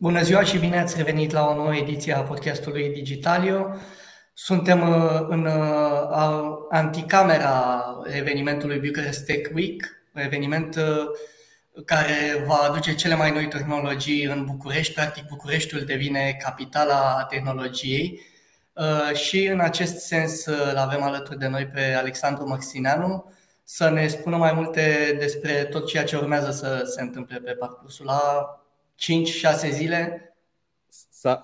Bună ziua și bine ați revenit la o nouă ediție a podcastului Digitalio. Suntem uh, în uh, anticamera evenimentului Bucharest Tech Week, eveniment uh, care va aduce cele mai noi tehnologii în București. Practic, Bucureștiul devine capitala tehnologiei și în acest sens îl avem alături de noi pe Alexandru Maxineanu să ne spună mai multe despre tot ceea ce urmează să se întâmple pe parcursul la 5-6 zile.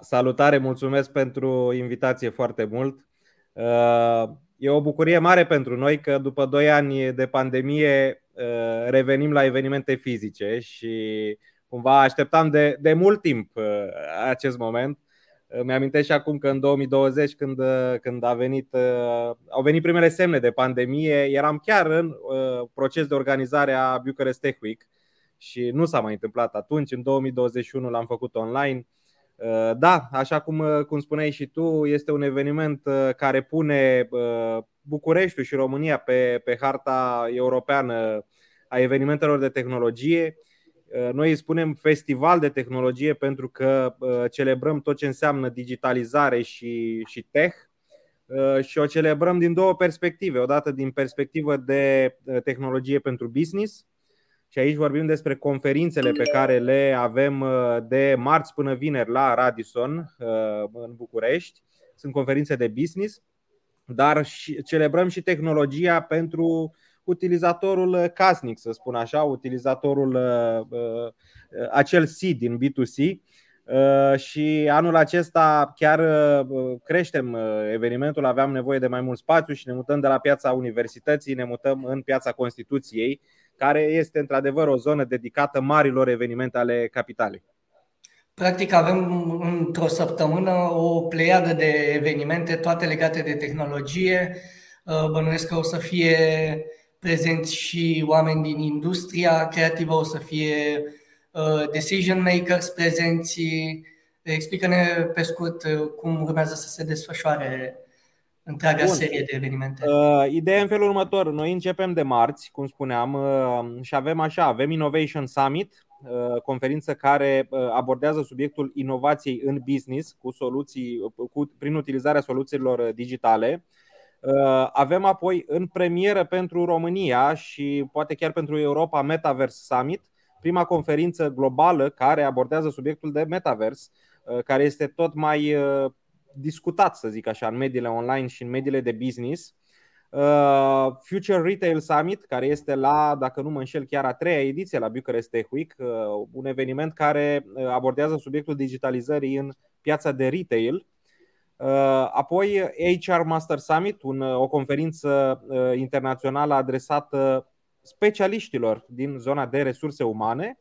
Salutare, mulțumesc pentru invitație foarte mult. Uh, e o bucurie mare pentru noi că după 2 ani de pandemie uh, revenim la evenimente fizice și cumva așteptam de, de mult timp uh, acest moment. Mi-amintesc și acum că în 2020, când, când a venit, au venit primele semne de pandemie, eram chiar în proces de organizare a Bucharest Tech Week și nu s-a mai întâmplat atunci. În 2021 l-am făcut online. Uh, da, așa cum, uh, cum spuneai și tu, este un eveniment uh, care pune Bucureștiul și România pe, pe harta europeană a evenimentelor de tehnologie. Noi îi spunem festival de tehnologie pentru că celebrăm tot ce înseamnă digitalizare și, și tech și o celebrăm din două perspective. Odată din perspectivă de tehnologie pentru business și aici vorbim despre conferințele pe care le avem uh, de marți până vineri la Radisson uh, în București. Sunt conferințe de business, dar celebrăm și tehnologia pentru utilizatorul casnic, să spun așa, utilizatorul uh, acel C din B2C. Și anul acesta chiar creștem evenimentul, aveam nevoie de mai mult spațiu și ne mutăm de la piața universității, ne mutăm în piața Constituției, care este într-adevăr o zonă dedicată marilor evenimente ale capitalei. Practic avem într-o săptămână o pleiadă de evenimente, toate legate de tehnologie. Uh, bănuiesc că o să fie prezenți și oameni din industria creativă, o să fie uh, decision makers prezenți. Explică-ne pe scurt uh, cum urmează să se desfășoare întreaga Bun. serie de evenimente? Uh, ideea în felul următor. Noi începem de marți, cum spuneam, uh, și avem așa, avem Innovation Summit, uh, conferință care uh, abordează subiectul inovației în business cu soluții, cu, prin utilizarea soluțiilor digitale. Uh, avem apoi în premieră pentru România și poate chiar pentru Europa Metaverse Summit, prima conferință globală care abordează subiectul de metaverse, uh, care este tot mai discutat, să zic așa, în mediile online și în mediile de business. Uh, Future Retail Summit, care este la, dacă nu mă înșel, chiar a treia ediție la Bucharest Tech Week, uh, un eveniment care uh, abordează subiectul digitalizării în piața de retail. Apoi HR Master Summit, un, o conferință internațională adresată specialiștilor din zona de resurse umane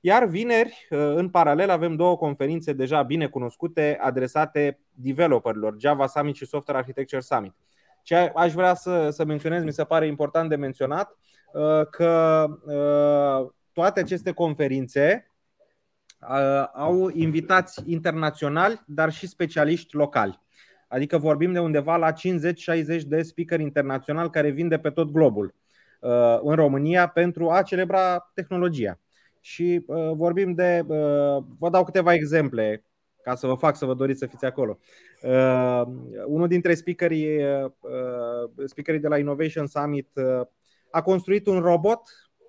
iar vineri, uh, în paralel, avem două conferințe deja bine cunoscute adresate developerilor, Java Summit și Software Architecture Summit. Ce aș vrea să, să menționez, mi se pare important de menționat, uh, că uh, toate aceste conferințe au invitați internaționali, dar și specialiști locali. Adică vorbim de undeva la 50-60 de speaker internaționali care vin de pe tot globul în România pentru a celebra tehnologia și uh, vorbim de. Uh, vă dau câteva exemple ca să vă fac să vă doriți să fiți acolo. Uh, unul dintre speakerii, uh, speakerii de la Innovation Summit uh, a construit un robot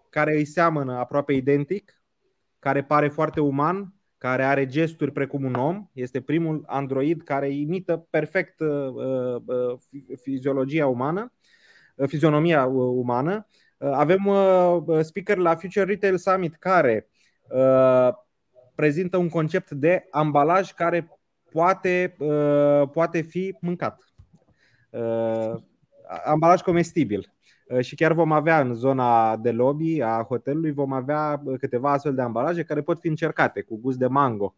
care îi seamănă aproape identic, care pare foarte uman, care are gesturi precum un om. Este primul Android care imită perfect uh, uh, fiziologia umană, fizionomia umană Uh, avem uh, uh, speaker la Future Retail Summit care prezintă un concept de ambalaj care poate, poate fi mâncat. Ambalaj comestibil. Și chiar vom avea în zona de lobby a hotelului vom avea câteva astfel de ambalaje care pot fi încercate cu gust de mango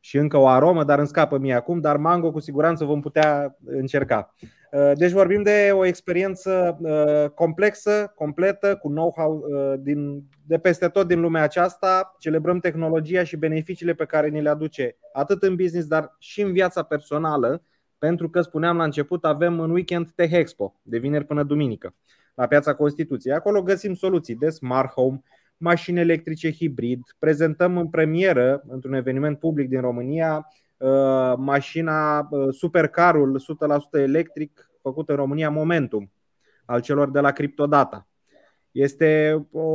și încă o aromă, dar îmi scapă mie acum, dar mango cu siguranță vom putea încerca. Uh, deci vorbim de o experiență uh, complexă, completă, cu know-how uh, din, de peste tot din lumea aceasta. Celebrăm tehnologia și beneficiile pe care ni le aduce atât în business, dar și în viața personală, pentru că, spuneam la început, avem în weekend Tech Expo, de vineri până duminică, la Piața Constituției. Acolo găsim soluții de smart home, mașini electrice hibrid. Prezentăm în premieră, într-un eveniment public din România, mașina supercarul 100% electric făcut în România Momentum al celor de la Cryptodata. Este o,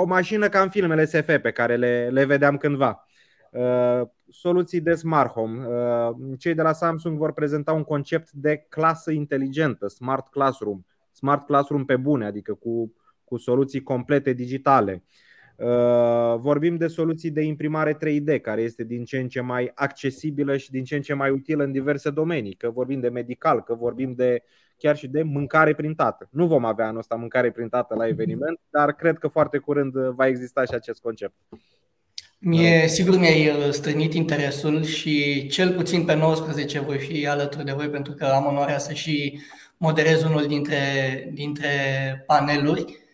o mașină ca în filmele SF pe care le, le vedeam cândva. Uh, soluții de smart home. Uh, cei de la Samsung vor prezenta un concept de clasă inteligentă, smart classroom. Smart classroom pe bune, adică cu, cu soluții complete digitale. Uh, vorbim de soluții de imprimare 3D, care este din ce în ce mai accesibilă și din ce în ce mai utilă în diverse domenii. Că vorbim de medical, că vorbim de chiar și de mâncare printată. Nu vom avea anul ăsta mâncare printată la eveniment, dar cred că foarte curând va exista și acest concept. Mie, sigur mi-ai uh, strânit interesul și cel puțin pe 19 voi fi alături de voi pentru că am onoarea să și moderez unul dintre, dintre paneluri.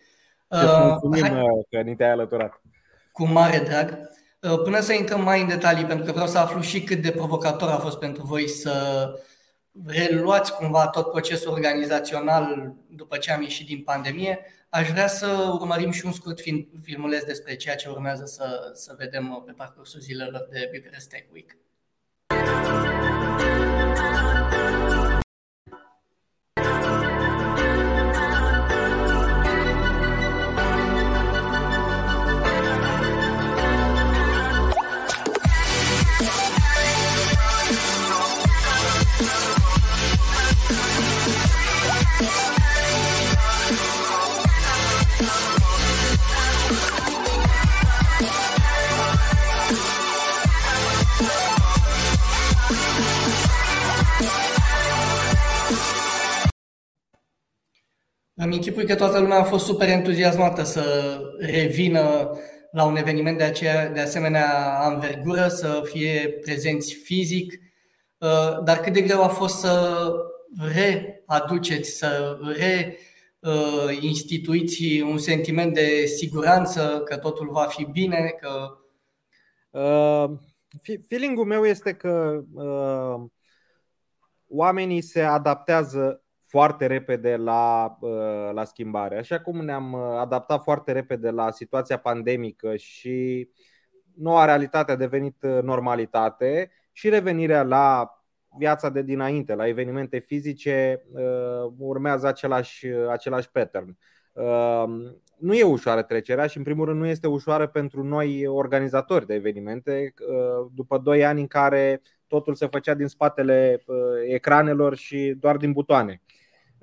Te uh, mulțumim uh, că ni te-ai alăturat. Cu mare drag. Până să intrăm mai în detalii, pentru că vreau să aflu și cât de provocator a fost pentru voi să reluați cumva tot procesul organizațional după ce am ieșit din pandemie, aș vrea să urmărim și un scurt film, filmuleț despre ceea ce urmează să, să vedem pe parcursul zilelor de Bucharest Tech Week. Închipui că toată lumea a fost super entuziasmată să revină la un eveniment de, aceea, de asemenea anvergură, să fie prezenți fizic, uh, dar cât de greu a fost să readuceți, să reinstituiți un sentiment de siguranță că totul va fi bine, că... Uh, feeling-ul meu este că uh, oamenii se adaptează foarte repede la, uh, la schimbare. Așa cum ne-am uh, adaptat foarte repede la situația pandemică și noua realitate a devenit uh, normalitate și revenirea la viața de dinainte, la evenimente fizice, urmează același, același pattern. Nu e ușoară trecerea și, în primul rând, nu este ușoară pentru noi organizatori de evenimente, după doi ani în care totul se făcea din spatele ecranelor și doar din butoane.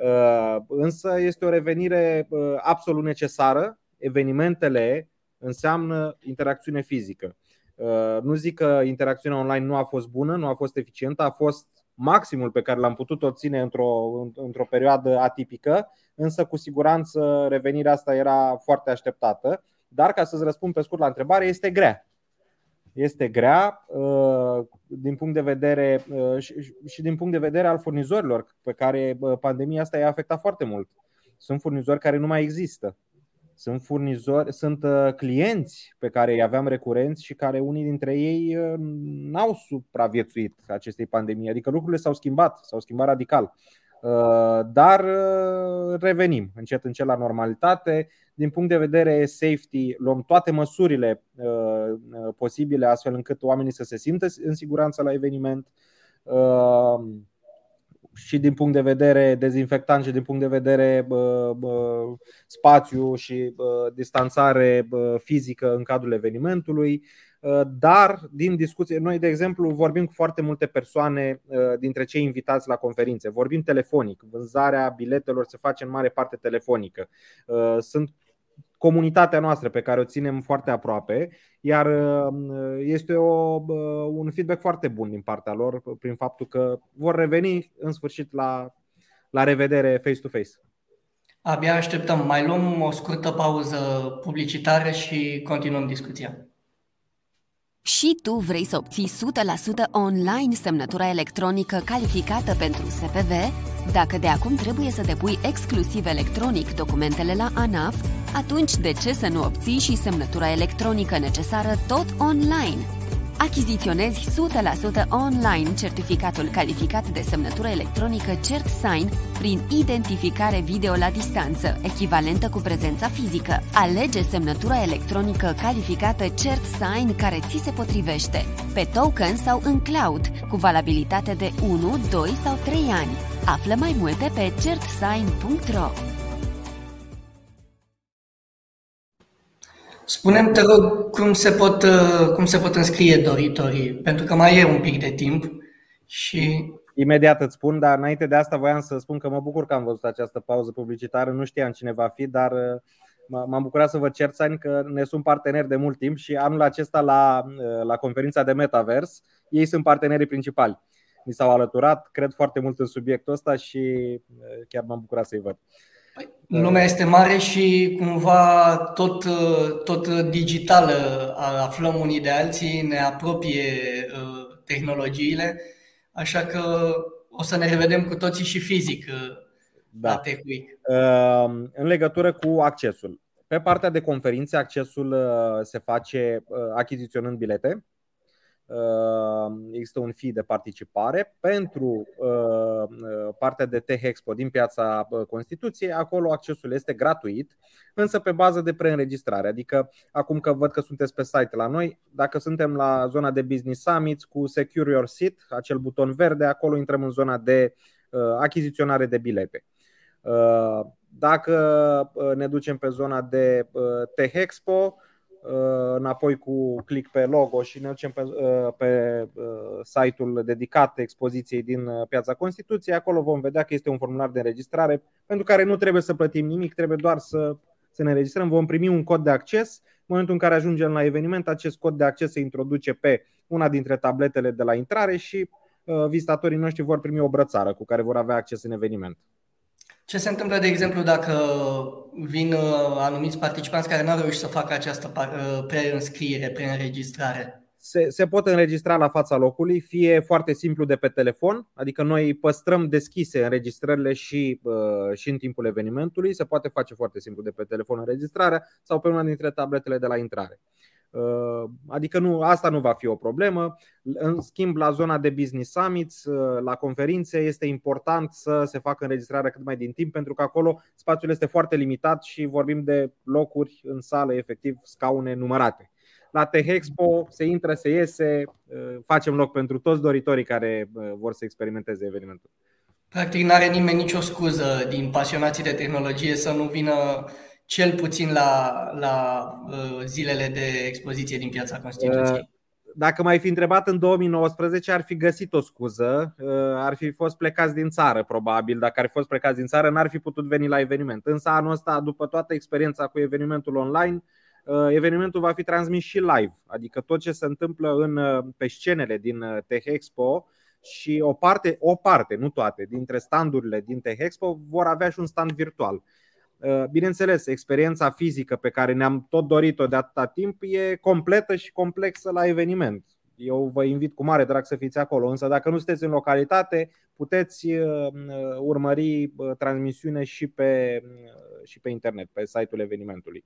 Uh, însă este o revenire uh, absolut necesară. Evenimentele înseamnă interacțiune fizică. Uh, nu zic că interacțiunea online nu a fost bună, nu a fost eficientă, a fost maximul pe care l-am putut obține într-o, într-o perioadă atipică, însă cu siguranță revenirea asta era foarte așteptată. Dar ca să-ți răspund pe scurt la întrebare, este grea este grea uh, din punct de vedere uh, și din punct de vedere al furnizorilor pe care pandemia asta i-a afectat foarte mult. Sunt furnizori care nu mai există. Sunt furnizori, sunt uh, clienți pe care îi aveam recurenți și care unii dintre ei n-au supraviețuit acestei pandemii. Adică lucrurile s-au schimbat, s-au schimbat radical. Dar revenim încet încet la normalitate din punct de vedere safety, luăm toate măsurile uh, uh, posibile astfel încât oamenii să se simtă în siguranță la eveniment uh, și din punct de vedere dezinfectant și din punct de vedere spațiu și distanțare fizică în cadrul evenimentului. Dar, din discuție, noi, de exemplu, vorbim cu foarte multe persoane dintre cei invitați la conferințe. Vorbim telefonic. Vânzarea biletelor se face în mare parte telefonică. Sunt comunitatea noastră pe care o ținem foarte aproape, iar uh, este o, uh, un feedback foarte bun din partea lor prin faptul că vor reveni în sfârșit la, la revedere face-to-face. Abia așteptăm. Mai luăm o scurtă pauză publicitară și continuăm discuția. Și tu vrei să obții 100% online semnătura electronică calificată pentru SPV? Dacă de acum trebuie să depui exclusiv electronic documentele la ANAF, atunci de ce să nu obții și semnătura electronică necesară tot online? Achiziționezi 100% online certificatul calificat de semnătură electronică CertSign prin identificare video la distanță, echivalentă cu prezența fizică. Alege semnătura electronică calificată CertSign care ți se potrivește, pe token sau în cloud, cu valabilitate de 1, 2 sau 3 ani. Află mai multe pe certsign.ro Spunem, te rog, cum se, pot, uh, cum se pot înscrie doritorii, pentru că mai e un pic de timp și... Imediat îți spun, dar înainte de asta voiam să spun că mă bucur că am văzut această pauză publicitară, nu știam cine va fi, dar uh, m-am bucurat să vă cer ani că ne sunt parteneri de mult timp și anul acesta la, uh, la conferința de Metaverse, ei sunt partenerii principali. Mi s-au alăturat, cred foarte mult în subiectul ăsta și chiar m-am bucurat să-i văd. Lumea este mare și cumva tot, tot digital aflăm unii de alții, ne apropie uh, tehnologiile, așa că o să ne revedem cu toții și fizic uh, da. la Tech Week. Uh, în legătură cu accesul. Pe partea de conferințe, accesul se face achiziționând bilete Uh, există un fee de participare. Pentru uh, uh, partea de Tech Expo din piața Constituției, acolo accesul este gratuit, însă pe bază de preînregistrare. Adică, acum că văd că sunteți pe site la noi, dacă suntem la zona de Business Summits cu Secure Your Seat, acel buton verde, acolo intrăm în zona de achiziționare de bilete. Dacă ne ducem pe zona de Tech Expo, Uh, înapoi cu click pe logo și ne ducem pe, uh, pe uh, site-ul dedicat expoziției din Piața Constituției. Acolo vom vedea că este un formular de înregistrare pentru care nu trebuie să plătim nimic, trebuie doar să, să ne înregistrăm. Vom primi un cod de acces. În momentul în care ajungem la eveniment, acest cod de acces se introduce pe una dintre tabletele de la intrare și vizitatorii noștri vor primi o brățară cu care vor avea acces în eveniment. Ce se întâmplă, de exemplu, dacă vin uh, anumiți participanți care nu au reușit să facă această uh, preînscriere, preînregistrare? Se, se pot înregistra la fața locului, fie foarte simplu de pe telefon, adică noi păstrăm deschise înregistrările și, uh, și în timpul evenimentului, se poate face foarte simplu de pe telefon înregistrarea sau pe una dintre tabletele de la intrare. Uh, adică nu, asta nu va fi o problemă. În schimb, la zona de business summits, uh, la conferințe, este important să se facă înregistrarea cât mai din timp, pentru că acolo spațiul este foarte limitat și vorbim de locuri în sală, efectiv scaune numărate. La Tech Expo se intră, se iese, uh, facem loc pentru toți doritorii care vor să experimenteze evenimentul. Practic, nu are nimeni nicio scuză din pasionații de tehnologie să nu vină cel puțin la, la uh, zilele de expoziție din Piața Constituției? Uh, dacă mai fi întrebat în 2019, ar fi găsit o scuză, uh, ar fi fost plecați din țară, probabil. Dacă ar fi fost plecați din țară, n-ar fi putut veni la eveniment. Însă anul ăsta, după toată experiența cu evenimentul online, evenimentul va fi transmis și live, adică tot ce se întâmplă în, pe scenele din Tech Expo și o parte, o parte, nu toate, dintre standurile din Tech Expo vor avea și un stand virtual. Uh, bineînțeles, experiența fizică pe care ne-am tot dorit-o de atâta timp e completă și complexă la eveniment. Eu vă invit cu mare drag să fiți acolo, însă dacă nu sunteți în localitate, puteți uh, urmări uh, transmisiune și pe, și pe internet, pe site-ul evenimentului.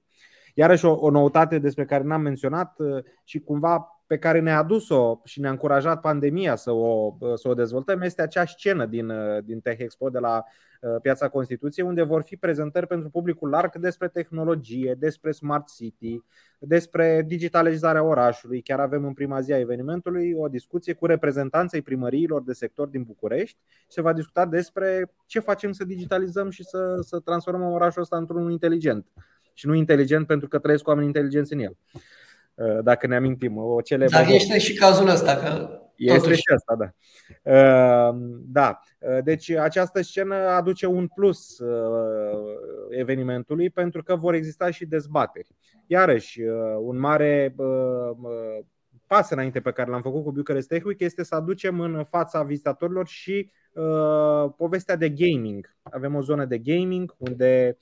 Iarăși o, o noutate despre care n-am menționat și cumva pe care ne-a adus-o și ne-a încurajat pandemia să o, să o dezvoltăm este acea scenă din, din Tech Expo de la Uh, Piața Constituției, unde vor fi prezentări pentru publicul larg despre tehnologie, despre smart city, despre digitalizarea orașului. Chiar avem în prima zi a evenimentului o discuție cu reprezentanții primăriilor de sector din București și se va discuta despre ce facem să digitalizăm și să, să transformăm orașul ăsta într-unul inteligent. Și nu inteligent pentru că trăiesc oameni inteligenți în el. Uh, dacă ne amintim. O celebră Dar este și cazul ăsta. Că este totuși... și asta, da. Uh, da. Uh, deci această scenă aduce un plus evenimentului pentru că vor exista și dezbateri. Iarăși, un mare pas înainte pe care l-am făcut cu Bucharest Tech Week este să aducem în fața vizitatorilor și povestea de gaming. Avem o zonă de gaming unde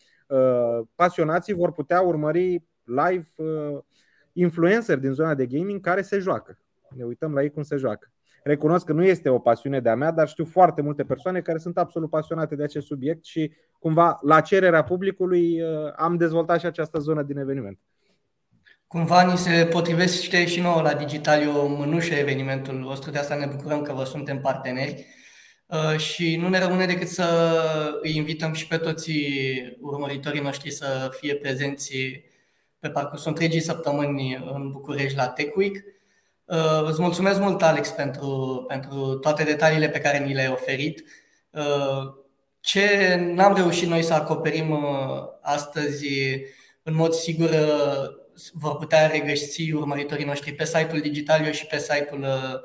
pasionații vor putea urmări live influencer din zona de gaming care se joacă. Ne uităm la ei cum se joacă. Recunosc că nu este o pasiune de-a mea, dar știu foarte multe persoane care sunt absolut pasionate de acest subiect și cumva la cererea publicului uh, am dezvoltat și această zonă din eveniment. Cumva ni se potrivește și nouă la Digitalio mânușă evenimentul vostru, de asta ne bucurăm că vă suntem parteneri uh, și nu ne rămâne decât să îi invităm și pe toți urmăritorii noștri să fie prezenți pe parcursul întregii săptămâni în București la Tech Week. Uh, îți mulțumesc mult, Alex, pentru, pentru toate detaliile pe care ni le-ai oferit. Uh, ce n-am reușit noi să acoperim astăzi, în mod sigur, vor putea regăsi urmăritorii noștri pe site-ul Digitalio și pe site-ul uh,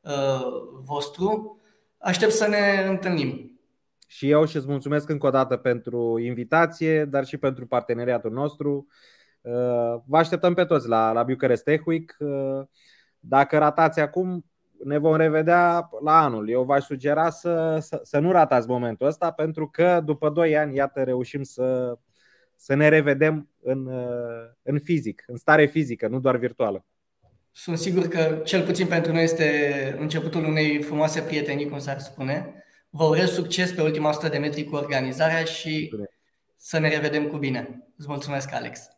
uh, vostru. Aștept să ne întâlnim. Și eu și îți mulțumesc încă o dată pentru invitație, dar și pentru parteneriatul nostru. Uh, vă așteptăm pe toți la, la Bucharest Tech Week. Uh, dacă ratați acum, ne vom revedea la anul. Eu v-aș sugera să, să, să nu ratați momentul ăsta, pentru că după 2 ani, iată, reușim să să ne revedem în, uh, în fizic, în stare fizică, nu doar virtuală. Sunt sigur că cel puțin pentru noi este începutul unei frumoase prietenii, cum s-ar spune. Vă urez succes pe ultima 100 de metri cu organizarea și să ne revedem cu bine. Îți mulțumesc, Alex!